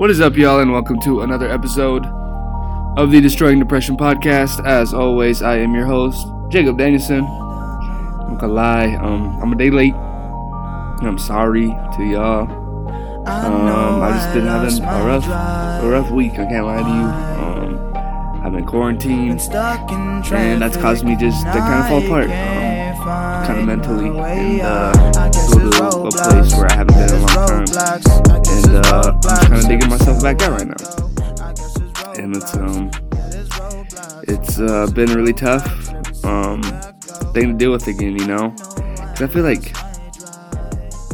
What is up, y'all, and welcome to another episode of the Destroying Depression podcast. As always, I am your host, Jacob Danielson. I'm gonna lie, um, I'm a day late. I'm sorry to y'all. Um, I just been having a rough, a rough week. I can't lie to you. Um, I've been quarantined, and that's caused me just to kind of fall apart, um, kind of mentally, and uh, go to a place where I haven't been in a long time, and uh, I'm just kind of digging myself back out right now, and it's um, it's uh, been really tough, um, thing to deal with again, you know, because I feel like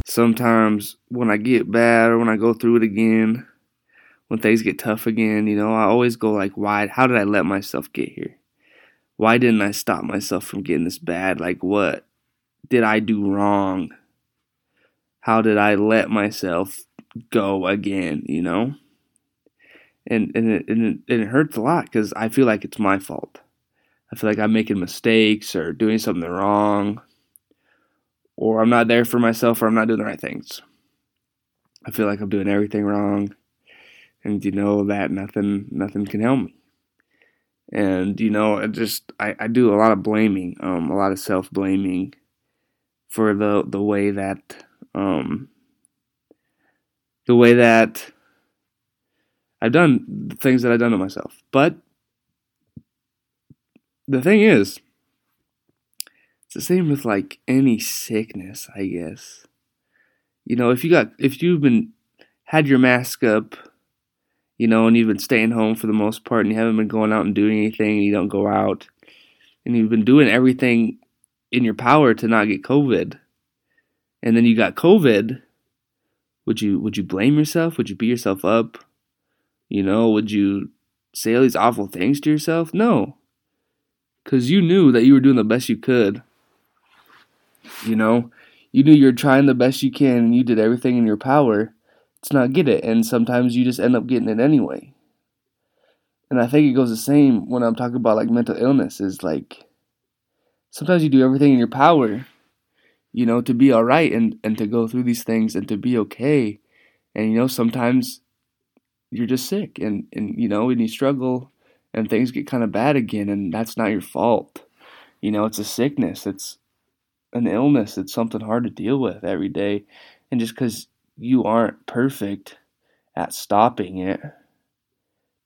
sometimes when I get bad or when I go through it again, when things get tough again, you know, I always go like, why? How did I let myself get here? Why didn't I stop myself from getting this bad? Like, what did I do wrong? How did I let myself go again? You know, and and it, and it, and it hurts a lot because I feel like it's my fault. I feel like I'm making mistakes or doing something wrong, or I'm not there for myself, or I'm not doing the right things. I feel like I'm doing everything wrong and you know that nothing nothing can help me and you know I just I, I do a lot of blaming um a lot of self blaming for the the way that um the way that I've done the things that I've done to myself. But the thing is it's the same with like any sickness I guess. You know if you got if you've been had your mask up you know, and you've been staying home for the most part and you haven't been going out and doing anything and you don't go out and you've been doing everything in your power to not get COVID. And then you got COVID, would you would you blame yourself? Would you beat yourself up? You know, would you say all these awful things to yourself? No. Cuz you knew that you were doing the best you could. You know, you knew you were trying the best you can and you did everything in your power to not get it, and sometimes you just end up getting it anyway. And I think it goes the same when I'm talking about like mental illness is like sometimes you do everything in your power, you know, to be all right and and to go through these things and to be okay. And you know, sometimes you're just sick and and you know, and you struggle and things get kind of bad again and that's not your fault. You know, it's a sickness. It's an illness. It's something hard to deal with every day. And just cuz you aren't perfect at stopping it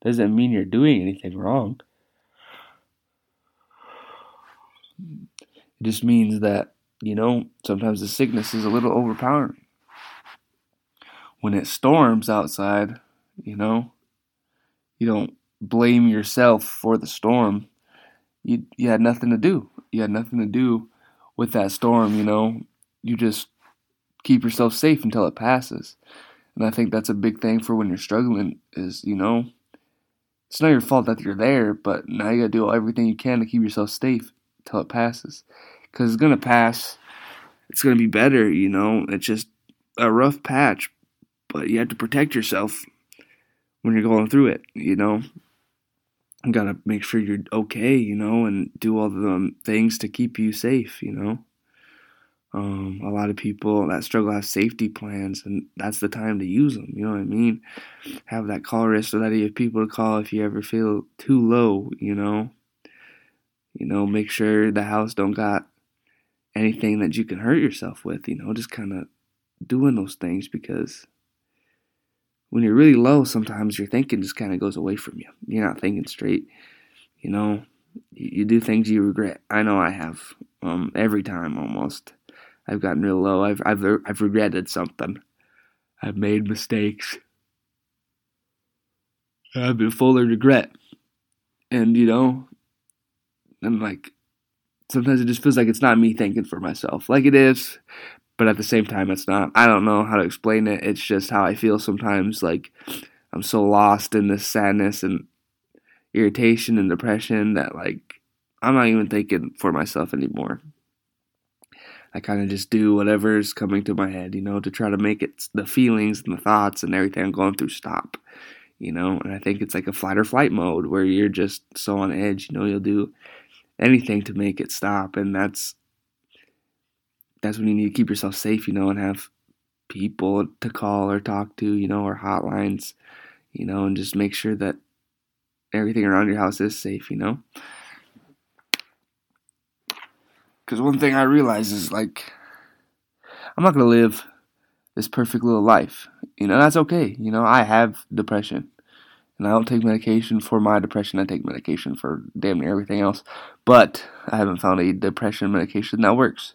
doesn't mean you're doing anything wrong. It just means that, you know, sometimes the sickness is a little overpowering. When it storms outside, you know, you don't blame yourself for the storm. You you had nothing to do. You had nothing to do with that storm, you know. You just keep yourself safe until it passes. And I think that's a big thing for when you're struggling is, you know, it's not your fault that you're there, but now you gotta do everything you can to keep yourself safe until it passes. Because it's gonna pass. It's gonna be better, you know. It's just a rough patch, but you have to protect yourself when you're going through it, you know. You gotta make sure you're okay, you know, and do all the um, things to keep you safe, you know. Um, a lot of people that struggle have safety plans, and that's the time to use them. You know what I mean? Have that call list so that you have people to call if you ever feel too low. You know, you know, make sure the house don't got anything that you can hurt yourself with. You know, just kind of doing those things because when you're really low, sometimes your thinking just kind of goes away from you. You're not thinking straight. You know, you, you do things you regret. I know I have um, every time almost I've gotten real low. I've I've I've regretted something. I've made mistakes. I've been full of regret. And you know, and like sometimes it just feels like it's not me thinking for myself. Like it is, but at the same time it's not. I don't know how to explain it. It's just how I feel sometimes like I'm so lost in this sadness and irritation and depression that like I'm not even thinking for myself anymore. I kind of just do whatever's coming to my head, you know, to try to make it the feelings and the thoughts and everything I'm going through stop, you know. And I think it's like a fight or flight mode where you're just so on edge, you know, you'll do anything to make it stop, and that's that's when you need to keep yourself safe, you know, and have people to call or talk to, you know, or hotlines you know, and just make sure that everything around your house is safe, you know? Because one thing I realize is like, I'm not to live this perfect little life. You know, that's okay. You know, I have depression. And I don't take medication for my depression. I take medication for damn near everything else. But I haven't found a depression medication that works.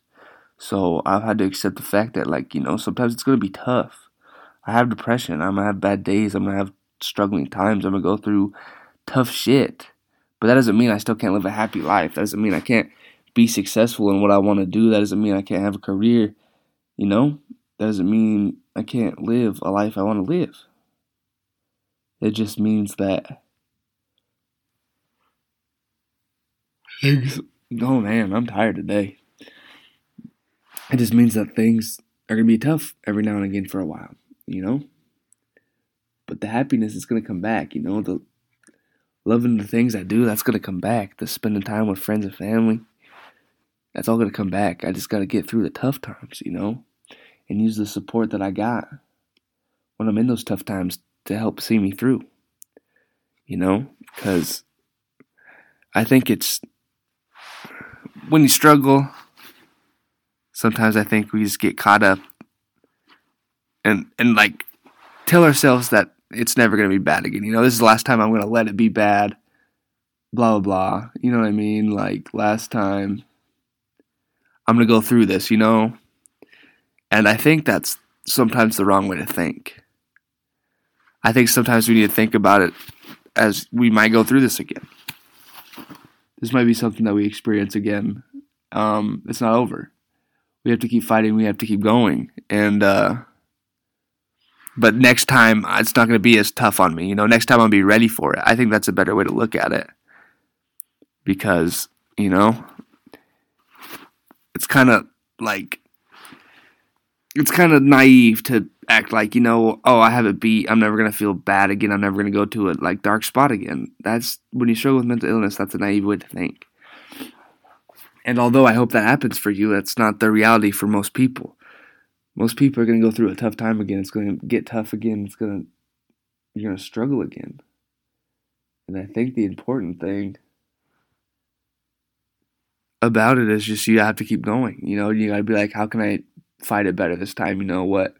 So I've had to accept the fact that, like, you know, sometimes it's going to be tough. I have depression. I'm going to have bad days. I'm going to have struggling times. I'm going to go through tough shit. But that doesn't mean I still can't live a happy life. That doesn't mean I can't be successful in what I want to do. That doesn't mean I can't have a career. You know? That doesn't mean I can't live a life I want to live. It just means that things. Oh man, I'm tired today. It just means that things are gonna be tough every now and again for a while, you know. But the happiness is gonna come back, you know. The loving the things I do, that's gonna come back. The spending time with friends and family, that's all gonna come back. I just gotta get through the tough times, you know, and use the support that I got when I'm in those tough times to help see me through. You know, because I think it's when you struggle, sometimes I think we just get caught up and and like tell ourselves that it's never going to be bad again. You know, this is the last time I'm going to let it be bad. Blah blah blah. You know what I mean? Like last time I'm going to go through this, you know? And I think that's sometimes the wrong way to think. I think sometimes we need to think about it as we might go through this again. This might be something that we experience again. Um, it's not over. We have to keep fighting. We have to keep going. And uh, but next time it's not going to be as tough on me. You know, next time I'll be ready for it. I think that's a better way to look at it because you know it's kind of like it's kind of naive to act like you know oh i have it beat i'm never going to feel bad again i'm never going to go to a like dark spot again. That's when you struggle with mental illness that's a naive way to think. And although i hope that happens for you that's not the reality for most people. Most people are going to go through a tough time again it's going to get tough again it's going to you're going to struggle again. And i think the important thing about it is just you have to keep going you know you got to be like how can i fight it better this time you know what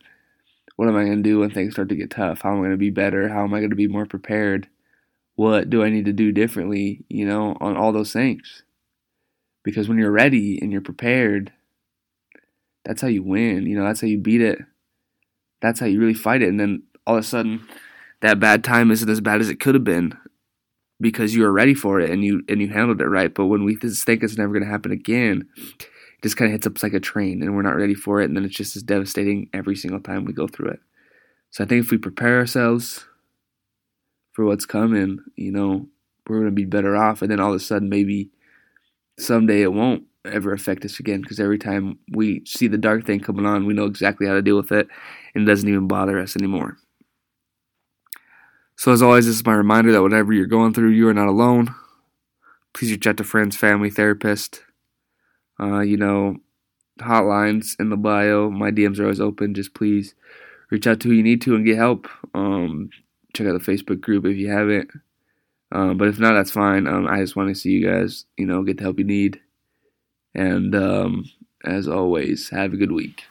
what am I going to do when things start to get tough? How am I going to be better? How am I going to be more prepared? What do I need to do differently, you know, on all those things? Because when you're ready and you're prepared, that's how you win, you know, that's how you beat it. That's how you really fight it. And then all of a sudden, that bad time isn't as bad as it could have been because you were ready for it and you and you handled it right. But when we think it's never going to happen again, it just kind of hits us like a train and we're not ready for it. And then it's just as devastating every single time we go through it. So i think if we prepare ourselves for what's coming you know we're going to be better off. And then all of a sudden maybe someday it won't ever affect us again because every time we see the dark thing coming on we know exactly how to deal with it and it doesn't even bother us anymore so as always this is my reminder that whatever you're going through you are not alone please reach out to friends family therapist uh, you know, hotlines in the bio. My DMs are always open. Just please reach out to who you need to and get help. Um, check out the Facebook group if you haven't. Um, but if not, that's fine. Um, I just want to see you guys, you know, get the help you need. And um, as always, have a good week.